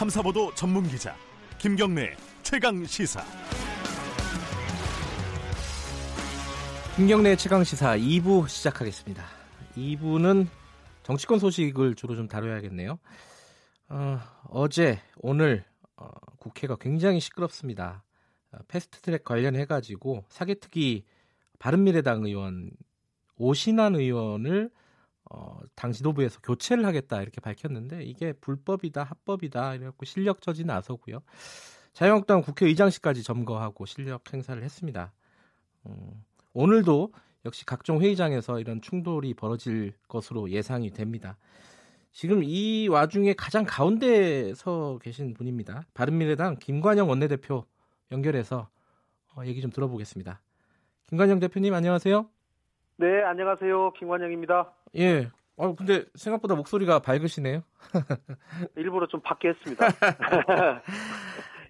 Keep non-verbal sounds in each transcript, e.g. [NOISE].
탐사보도 전문 기자 김경래 최강 시사. 김경래 최강 시사 2부 시작하겠습니다. 2부는 정치권 소식을 주로 좀 다뤄야겠네요. 어, 제 오늘 어, 국회가 굉장히 시끄럽습니다. 어, 패스트트랙 관련해 가지고 사개특위 바른미래당 의원 오신환 의원을 어, 당 지도부에서 교체를 하겠다 이렇게 밝혔는데 이게 불법이다 합법이다 이래갖고 실력 저지 나서고요. 자유한국당 국회의장실까지 점거하고 실력 행사를 했습니다. 음, 오늘도 역시 각종 회의장에서 이런 충돌이 벌어질 것으로 예상이 됩니다. 지금 이 와중에 가장 가운데 서 계신 분입니다. 바른미래당 김관영 원내대표 연결해서 어, 얘기 좀 들어보겠습니다. 김관영 대표님 안녕하세요. 네, 안녕하세요. 김관영입니다. 예. 어, 근데 생각보다 목소리가 밝으시네요. [LAUGHS] 일부러 좀 밖에 했습니다. [LAUGHS]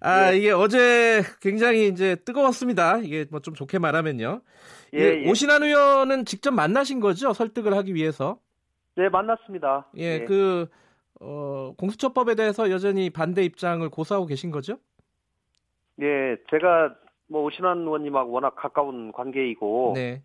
아, 예. 이게 어제 굉장히 이제 뜨거웠습니다. 이게 뭐 좀 좋게 말하면요. 예, 예. 오신환 의원은 직접 만나신 거죠? 설득을 하기 위해서. 네, 만났습니다. 예, 네. 그, 어, 공수처법에 대해서 여전히 반대 입장을 고수하고 계신 거죠? 예, 제가 뭐 오신환 의원님하고 워낙 가까운 관계이고, 네.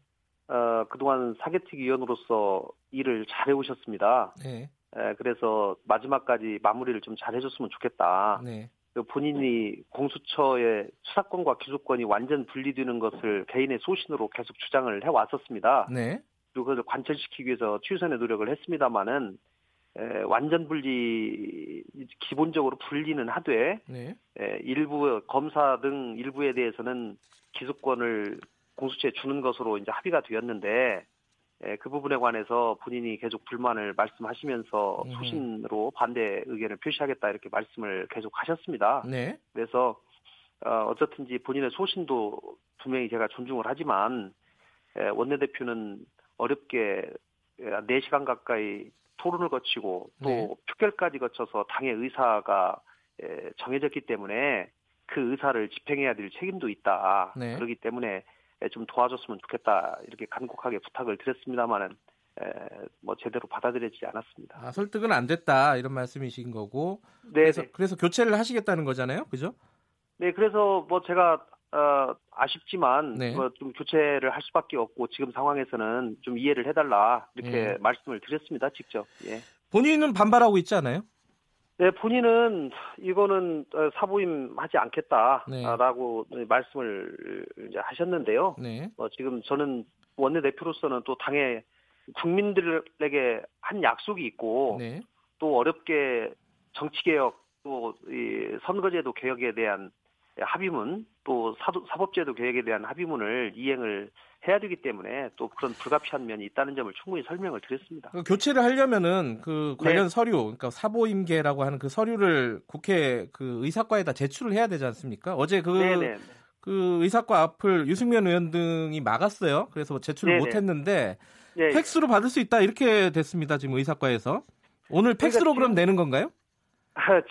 어, 그동안 사개특위 위원으로서 일을 잘 해오셨습니다. 네. 에, 그래서 마지막까지 마무리를 좀 잘 해줬으면 좋겠다. 네. 그 본인이 공수처의 수사권과 기소권이 완전 분리되는 것을 개인의 소신으로 계속 주장을 해왔었습니다. 네. 그리고 그것을 관철시키기 위해서 최선의 노력을 했습니다마는 에, 완전 분리 기본적으로 분리는 하되 네. 에, 일부 검사 등 일부에 대해서는 기소권을 공수처에 주는 것으로 이제 합의가 되었는데 에, 그 부분에 관해서 본인이 계속 불만을 말씀하시면서 음. 소신으로 반대 의견을 표시하겠다 이렇게 말씀을 계속 하셨습니다. 네. 그래서 어, 어쨌든지 본인의 소신도 분명히 제가 존중을 하지만 에, 원내대표는 어렵게 4시간 가까이 토론을 거치고 또 네. 표결까지 거쳐서 당의 의사가 정해졌기 때문에 그 의사를 집행해야 될 책임도 있다. 네. 그렇기 때문에 좀 도와줬으면 좋겠다 이렇게 간곡하게 부탁을 드렸습니다만은 뭐 제대로 받아들여지지 않았습니다. 아, 설득은 안 됐다 이런 말씀이신 거고. 네. 그래서, 그래서 교체를 하시겠다는 거잖아요, 그죠? 네, 그래서 뭐 제가 어, 아쉽지만 네. 뭐 좀 교체를 할 수밖에 없고 지금 상황에서는 좀 이해를 해달라 이렇게 예. 말씀을 드렸습니다 직접. 예. 본인은 반발하고 있지 않아요? 네, 본인은 이거는 어, 사보임하지 않겠다라고 네. 말씀을 이제 하셨는데요. 네. 어, 지금 저는 원내 대표로서는 또 당의 국민들에게 한 약속이 있고 네. 또 어렵게 정치 개혁 또 이 선거제도 개혁에 대한 합의문 또 사도, 사법제도 개혁에 대한 합의문을 이행을 해야 되기 때문에 또 그런 불가피한 면이 있다는 점을 충분히 설명을 드렸습니다. 그 교체를 하려면은 그 관련 네. 서류, 그러니까 사보임계라고 하는 그 서류를 국회 그 의사과에다 제출을 해야 되지 않습니까? 어제 그, 네네. 네. 그 의사과 앞을 유승면 의원 등이 막았어요. 그래서 제출을 못 했는데 네. 팩스로 받을 수 있다 이렇게 됐습니다. 지금 의사과에서. 오늘 그러니까 팩스로 그러니까 그럼 내는 건가요?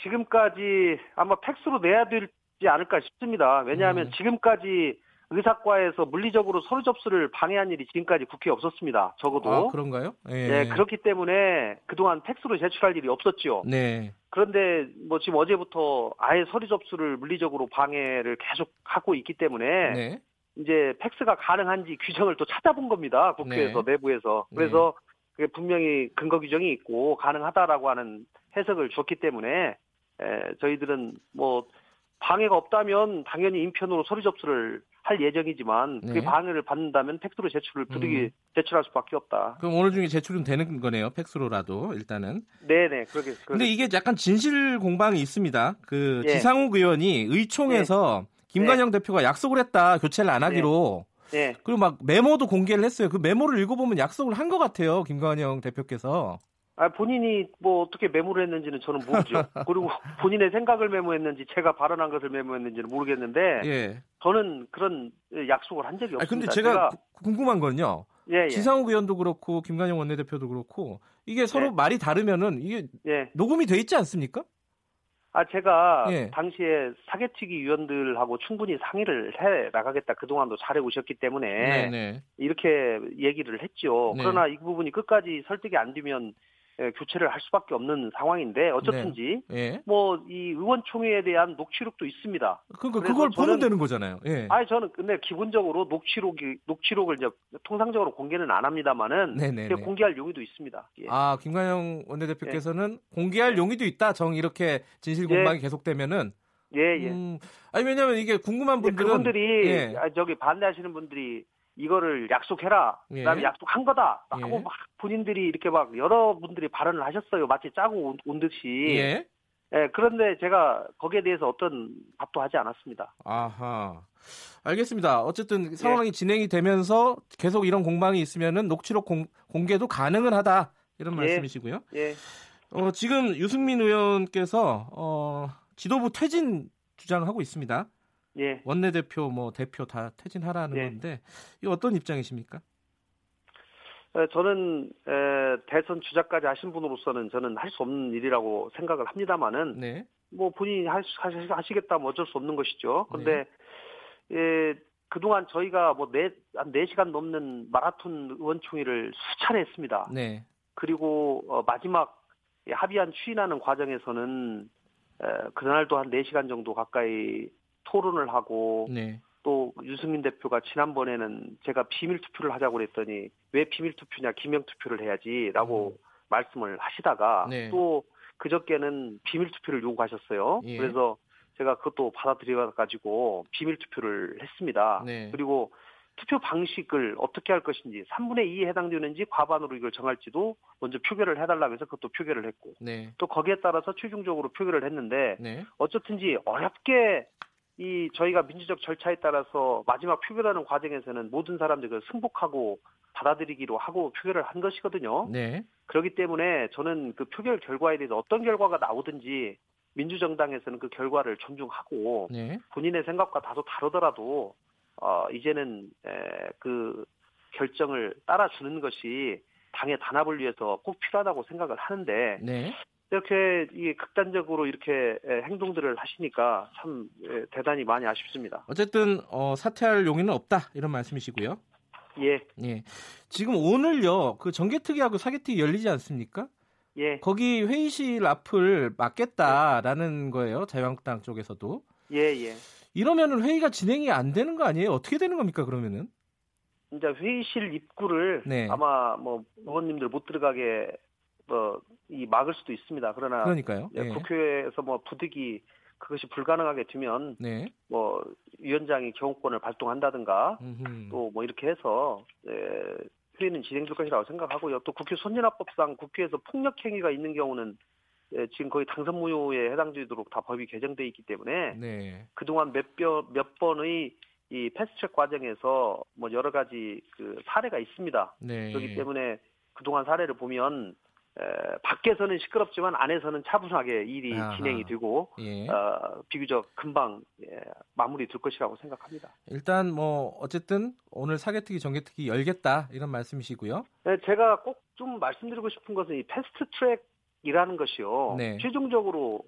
지금까지 아마 팩스로 내야 될 있지 않을까 싶습니다. 왜냐하면 음. 지금까지 의사과에서 물리적으로 서류 접수를 방해한 일이 지금까지 국회에 없었습니다. 적어도. 아, 그런가요? 예. 네, 그렇기 때문에 그동안 팩스로 제출할 일이 없었지요. 네. 그런데 뭐 지금 어제부터 아예 서류 접수를 물리적으로 방해를 계속 하고 있기 때문에 네. 이제 팩스가 가능한지 규정을 또 찾아본 겁니다. 국회에서 네. 내부에서. 그래서 그게 분명히 근거 규정이 있고 가능하다라고 하는 해석을 줬기 때문에 에, 저희들은 뭐 방해가 없다면 당연히 인편으로 서류 접수를 할 예정이지만 그 네. 그 방해를 받는다면 팩스로 제출을 부득이 음. 제출할 수밖에 없다. 그럼 오늘 중에 제출은 되는 거네요. 팩스로라도 일단은. 네네 그렇게. 근데 이게 약간 진실 공방이 있습니다. 그 예. 지상욱 의원이 의총에서 네. 김관영 네. 대표가 약속을 했다 교체를 안 하기로. 네. 네. 그리고 막 메모도 공개를 했어요. 그 메모를 읽어보면 약속을 한 것 같아요. 김관영 대표께서. 아, 본인이 뭐 어떻게 메모를 했는지는 저는 모르죠. [LAUGHS] 그리고 본인의 생각을 메모했는지 제가 발언한 것을 메모했는지는 모르겠는데 예. 저는 그런 약속을 한 적이 없습니다. 아 근데 제가, 제가... 궁금한 건요. 예, 예. 지상욱 의원도 그렇고 김관영 원내대표도 그렇고 이게 서로 예. 말이 다르면은 이게 예. 녹음이 돼 있지 않습니까? 아 제가 예. 당시에 사개특위 위원들하고 충분히 상의를 해 나가겠다 그동안도 잘해 오셨기 때문에 네네. 네. 이렇게 얘기를 했죠. 네. 그러나 이 부분이 끝까지 설득이 안 되면 예, 교체를 할 수밖에 없는 상황인데 어쨌든지 네. 예. 뭐이 의원총회에 대한 녹취록도 있습니다. 그러니까 그걸 보면 되는 거잖아요. 예. 아니 저는 근데 기본적으로 녹취록이 녹취록을 이제 통상적으로 공개는 안 합니다만은 공개할 용의도 있습니다. 예. 아 김관영 원내대표께서는 예. 공개할 용의도 있다. 정 이렇게 진실 공방이 예. 계속되면은 예, 예. 음, 아니 왜냐면 이게 궁금한 분들은 그분들이 예. 아, 저기 반대하시는 분들이 이거를 약속해라. 예. 그다음에 약속한 거다. 하고 예. 막 본인들이 이렇게 막 여러분들이 발언을 하셨어요. 마치 짜고 온, 온 듯이. 예. 예. 그런데 제가 거기에 대해서 어떤 답도 하지 않았습니다. 아하. 알겠습니다. 어쨌든 예. 상황이 진행이 되면서 계속 이런 공방이 있으면은 녹취록 공, 공개도 가능은 하다. 이런 예. 말씀이시고요. 예. 어, 지금 유승민 의원께서 어, 지도부 퇴진 주장을 하고 있습니다. 예. 원내대표 뭐 대표 다 퇴진하라는 예. 건데 이 어떤 입장이십니까? 저는 대선 주자까지 하신 분으로서는 저는 할 수 없는 일이라고 생각을 합니다만은 네. 뭐 본인이 하시겠다 면 어쩔 수 없는 것이죠. 그런데 네. 예, 그동안 저희가 뭐 네, 한 4시간 넘는 마라톤 의원총회를 수차례 했습니다. 네. 그리고 어, 마지막 합의안 추인하는 과정에서는 에, 그날도 한 4시간 정도 가까이 토론을 하고 네. 또 유승민 대표가 지난번에는 제가 비밀 투표를 하자고 그랬더니 왜 비밀 투표냐 기명 투표를 해야지라고 음. 말씀을 하시다가 네. 또 그저께는 비밀 투표를 요구하셨어요. 예. 그래서 제가 그것도 받아들여 가지고 비밀 투표를 했습니다. 네. 그리고 투표 방식을 어떻게 할 것인지 3분의 2에 해당되는지 과반으로 이걸 정할지도 먼저 표결을 해달라고 해서 그것도 표결을 했고 네. 또 거기에 따라서 최종적으로 표결을 했는데 네. 어쨌든지 어렵게 이 저희가 민주적 절차에 따라서 마지막 표결하는 과정에서는 모든 사람들을 승복하고 받아들이기로 하고 표결을 한 것이거든요. 네. 그렇기 때문에 저는 그 표결 결과에 대해서 어떤 결과가 나오든지 민주정당에서는 그 결과를 존중하고 네. 본인의 생각과 다소 다르더라도 어 이제는 에, 그 결정을 따라주는 것이 당의 단합을 위해서 꼭 필요하다고 생각을 하는데 네. 이렇게 이 극단적으로 이렇게 행동들을 하시니까 참 대단히 많이 아쉽습니다. 어쨌든 어, 사퇴할 용의는 없다 이런 말씀이시고요. 예. 예. 지금 오늘요 그 정개특위하고 사개특위 열리지 않습니까? 예. 거기 회의실 앞을 막겠다라는 거예요 자유한국당 쪽에서도. 예 예. 이러면은 회의가 진행이 안 되는 거 아니에요? 어떻게 되는 겁니까 그러면은? 이제 회의실 입구를 네. 아마 뭐 의원님들 못 들어가게 뭐이 막을 수도 있습니다. 그러나 그러니까요. 예, 네. 국회에서 뭐 부득이 그것이 불가능하게 되면 네. 뭐 위원장이 경호권을 발동한다든가 또 뭐 이렇게 해서 예, 회의는 진행될 것이라고 생각하고요. 또 국회 선진화법상 국회에서 폭력 행위가 있는 경우는 예, 지금 거의 당선 무효에 해당되도록 다 법이 개정돼 있기 때문에 네. 그동안 몇몇 몇 번의 이 패스트트랙 과정에서 뭐 여러 가지 그 사례가 있습니다. 네. 그렇기 때문에 그동안 사례를 보면 에, 밖에서는 시끄럽지만 안에서는 차분하게 일이 아하. 진행이 되고 예. 어, 비교적 금방 예, 마무리 될 것이라고 생각합니다. 일단 뭐 어쨌든 오늘 사개특위 정개특위 열겠다 이런 말씀이시고요. 네, 제가 꼭 좀 말씀드리고 싶은 것은 이 패스트 트랙이라는 것이요. 네. 최종적으로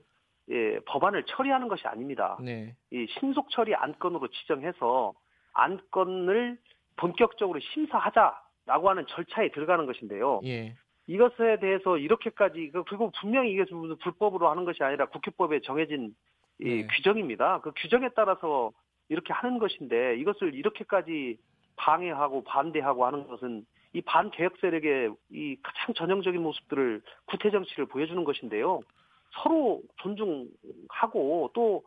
예, 법안을 처리하는 것이 아닙니다. 네. 이 신속 처리 안건으로 지정해서 안건을 본격적으로 심사하자라고 하는 절차에 들어가는 것인데요. 예. 이것에 대해서 이렇게까지 그, 그리고 분명히 이게 불법으로 하는 것이 아니라 국회법에 정해진 이 네. 규정입니다. 그 규정에 따라서 이렇게 하는 것인데 이것을 이렇게까지 방해하고 반대하고 하는 것은 이 반개혁 세력의 이 가장 전형적인 모습들을 구태 정치를 보여주는 것인데요. 서로 존중하고 또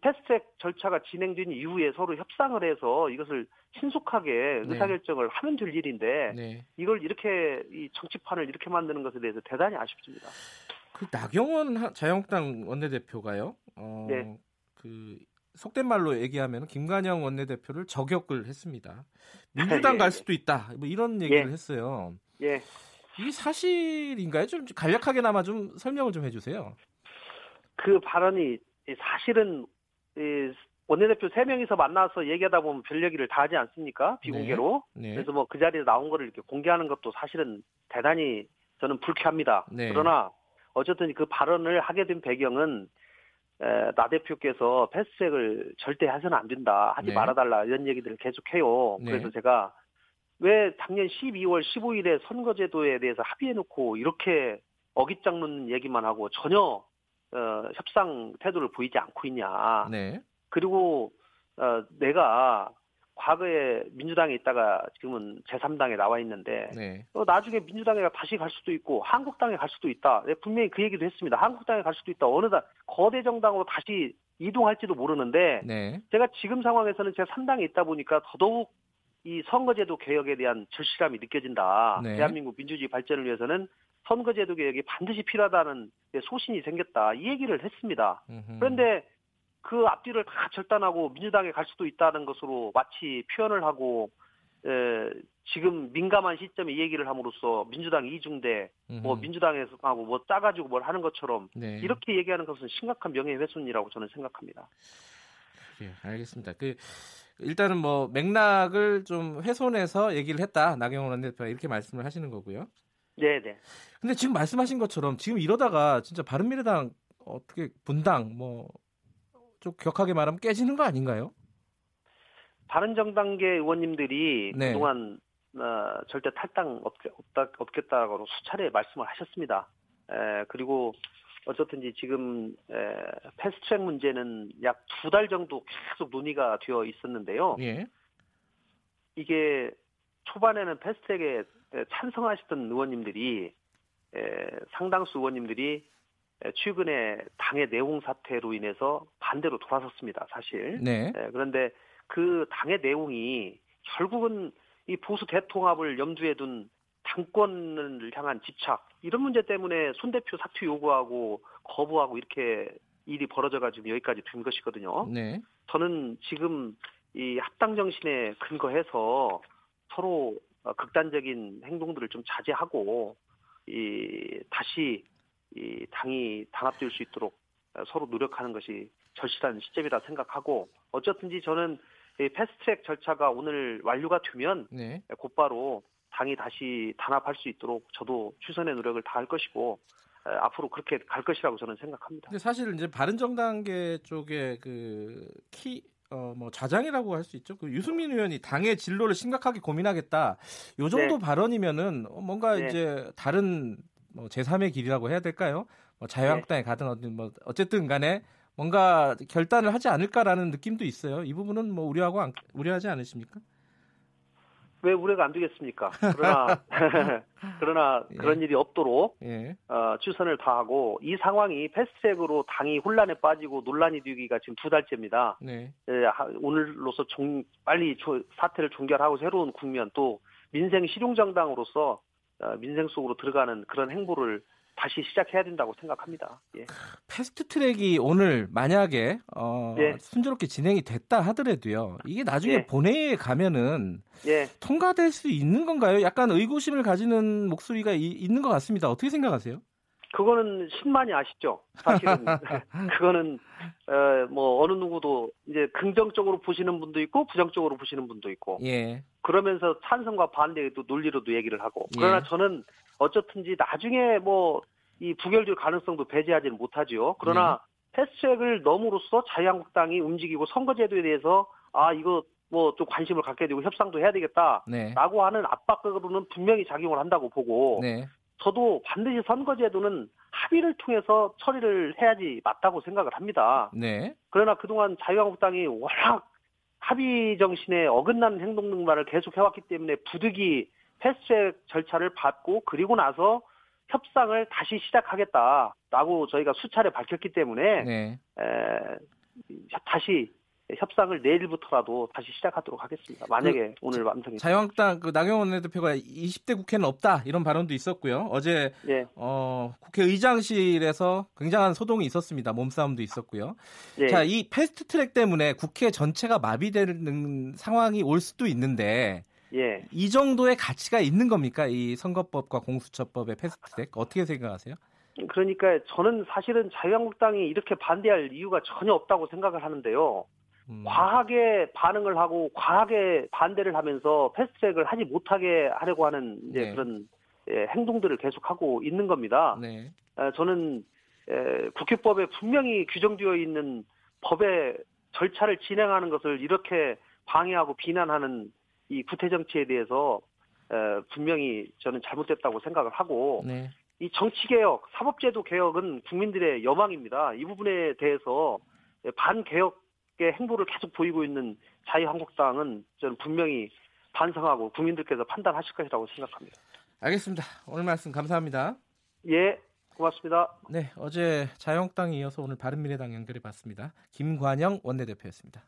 패스트트랙 절차가 진행된 이후에 서로 협상을 해서 이것을 신속하게 네. 의사결정을 하면 될 일인데 네. 이걸 이렇게 이 정치판을 이렇게 만드는 것에 대해서 대단히 아쉽습니다. 그 나경원 자유한국당 원내대표가요. 어, 네. 그 속된 말로 얘기하면 김관영 원내대표를 저격을 했습니다. 민주당 예, 갈 수도 있다. 뭐 이런 얘기를 예. 했어요. 예. 이게 사실인가요? 좀 간략하게나마 좀 설명을 좀 해주세요. 그 발언이 사실은 원내대표 3명이서 만나서 얘기하다 보면 별 얘기를 다 하지 않습니까? 비공개로. 네. 네. 그래서 뭐 그 자리에 나온 거를 이렇게 공개하는 것도 사실은 대단히 저는 불쾌합니다. 네. 그러나 어쨌든 그 발언을 하게 된 배경은 에, 나 대표께서 패스트랙을 절대 해서는 안 된다. 하지 네. 말아달라. 이런 얘기들을 계속해요. 네. 그래서 제가 왜 작년 12월 15일에 선거제도에 대해서 합의해놓고 이렇게 어깃장 놓는 얘기만 하고 전혀 어, 협상 태도를 보이지 않고 있냐. 네. 그리고 어, 내가 과거에 민주당에 있다가 지금은 제3당에 나와 있는데 네. 어, 나중에 민주당에 다시 갈 수도 있고 한국당에 갈 수도 있다. 네, 분명히 그 얘기도 했습니다. 한국당에 갈 수도 있다. 어느 당 거대 정당으로 다시 이동할지도 모르는데 네. 제가 지금 상황에서는 제3당에 있다 보니까 더더욱 이 선거제도 개혁에 대한 절실함이 느껴진다. 네. 대한민국 민주주의 발전을 위해서는 선거제도 개혁이 반드시 필요하다는 소신이 생겼다. 이 얘기를 했습니다. 음흠. 그런데 그 앞뒤를 다 절단하고 민주당에 갈 수도 있다는 것으로 마치 표현을 하고 에, 지금 민감한 시점에 이 얘기를 함으로써 민주당 이중대 뭐 민주당에서 하고 뭐 짜가지고 뭘 하는 것처럼 네. 이렇게 얘기하는 것은 심각한 명예훼손이라고 저는 생각합니다. 예, 알겠습니다. 그 일단은 뭐 맥락을 좀 훼손해서 얘기를 했다 나경원 원내대표가 이렇게 말씀을 하시는 거고요. 네, 네. 근데 지금 말씀하신 것처럼 지금 이러다가 진짜 바른미래당 어떻게 분당 뭐 좀 격하게 말하면 깨지는 거 아닌가요? 바른정당계 의원님들이 네. 그동안 어, 절대 탈당 없겠다, 없겠다고 수차례 말씀을 하셨습니다. 에, 그리고 어쨌든지 지금 에, 패스트트랙 문제는 약 두 달 정도 계속 논의가 되어 있었는데요. 예. 이게 초반에는 패스트트랙에 찬성하셨던 의원님들이 에, 상당수 의원님들이 최근에 당의 내용 사태로 인해서 반대로 돌아섰습니다. 사실. 네. 에, 그런데 그 당의 내용이 결국은 이 보수 대통합을 염두에 둔 당권을 향한 집착 이런 문제 때문에 손 대표 사퇴 요구하고 거부하고 이렇게 일이 벌어져가지고 여기까지 된 것이거든요. 네. 저는 지금 이 합당 정신에 근거해서 서로 극단적인 행동들을 좀 자제하고 이 다시 이 당이 단합될 수 있도록 서로 노력하는 것이 절실한 시점이라 생각하고 어쨌든지 저는 이 패스트트랙 절차가 오늘 완료가 되면 네. 곧바로 당이 다시 단합할 수 있도록 저도 최선의 노력을 다할 것이고 앞으로 그렇게 갈 것이라고 저는 생각합니다. 근데 사실 이제 바른 정당계 쪽에 그 키 어, 뭐 좌장이라고 할 수 있죠. 그 유승민 의원이 당의 진로를 심각하게 고민하겠다. 요 정도 네. 발언이면은 뭔가 네. 이제 다른 뭐 제3의 길이라고 해야 될까요? 뭐 자유한국당에 네. 가든 어든 뭐 어쨌든 간에 뭔가 결단을 하지 않을까라는 느낌도 있어요. 이 부분은 뭐 우려하고 안, 우려하지 않으십니까? 왜 우려가 안 되겠습니까? 그러나 [LAUGHS] 그러나 예. 그런 일이 없도록 예. 어, 최선을 다하고 이 상황이 패스트트랙으로 당이 혼란에 빠지고 논란이 되기가 지금 두 달째입니다. 네. 예, 오늘로서 종, 빨리 조, 사태를 종결하고 새로운 국면 또 민생 실용정당으로서 어, 민생 속으로 들어가는 그런 행보를 다시 시작해야 된다고 생각합니다. 예. 패스트 트랙이 오늘 만약에 어, 예. 순조롭게 진행이 됐다 하더라도요. 이게 나중에 예. 본회의에 가면은 예. 통과될 수 있는 건가요? 약간 의구심을 가지는 목소리가 이, 있는 것 같습니다. 어떻게 생각하세요? 그거는 신만이 아시죠. 사실은 [LAUGHS] [LAUGHS] 그거는 어, 뭐 어느 누구도 이제 긍정적으로 보시는 분도 있고 부정적으로 보시는 분도 있고. 예. 그러면서 찬성과 반대도 논리로도 얘기를 하고. 그러나 예. 저는 어쨌든지 나중에 뭐 이 부결될 가능성도 배제하지는 못하지요. 그러나 네. 패스트트랙을 넘으로써 자유한국당이 움직이고 선거제도에 대해서 아 이거 뭐 좀 관심을 갖게 되고 협상도 해야 되겠다라고 네. 하는 압박으로는 분명히 작용을 한다고 보고 네. 저도 반드시 선거제도는 합의를 통해서 처리를 해야지 맞다고 생각을 합니다. 네. 그러나 그동안 자유한국당이 워낙 합의 정신에 어긋나는 행동 등만을 계속 해왔기 때문에 부득이 패스트트랙 절차를 받고 그리고 나서 협상을 다시 시작하겠다라고 저희가 수차례 밝혔기 때문에 네. 에, 다시 협상을 내일부터라도 다시 시작하도록 하겠습니다. 만약에 그, 오늘 완성이 자유한국당 그 나경원 원내대표가 20대 국회는 없다 이런 발언도 있었고요. 어제 네. 어, 국회의장실에서 굉장한 소동이 있었습니다. 몸싸움도 있었고요. 네. 자, 이 패스트트랙 때문에 국회 전체가 마비되는 상황이 올 수도 있는데 예. 이 정도의 가치가 있는 겁니까? 이 선거법과 공수처법의 패스트트랙 어떻게 생각하세요? 그러니까 저는 사실은 자유한국당이 이렇게 반대할 이유가 전혀 없다고 생각을 하는데요. 음. 과하게 반응을 하고 과하게 반대를 하면서 패스트트랙을 하지 못하게 하려고 하는 이제 네. 그런 예, 행동들을 계속하고 있는 겁니다. 네. 에, 저는 에, 국회법에 분명히 규정되어 있는 법의 절차를 진행하는 것을 이렇게 방해하고 비난하는 이 구태 정치에 대해서 에, 분명히 저는 잘못됐다고 생각을 하고 네. 이 정치 개혁, 사법제도 개혁은 국민들의 여망입니다. 이 부분에 대해서 반 개혁의 행보를 계속 보이고 있는 자유한국당은 저는 분명히 반성하고 국민들께서 판단하실 것이라고 생각합니다. 알겠습니다. 오늘 말씀 감사합니다. 예, 고맙습니다. 네, 어제 자유한국당에 이어서 오늘 바른미래당 연결해 봤습니다. 김관영 원내대표였습니다.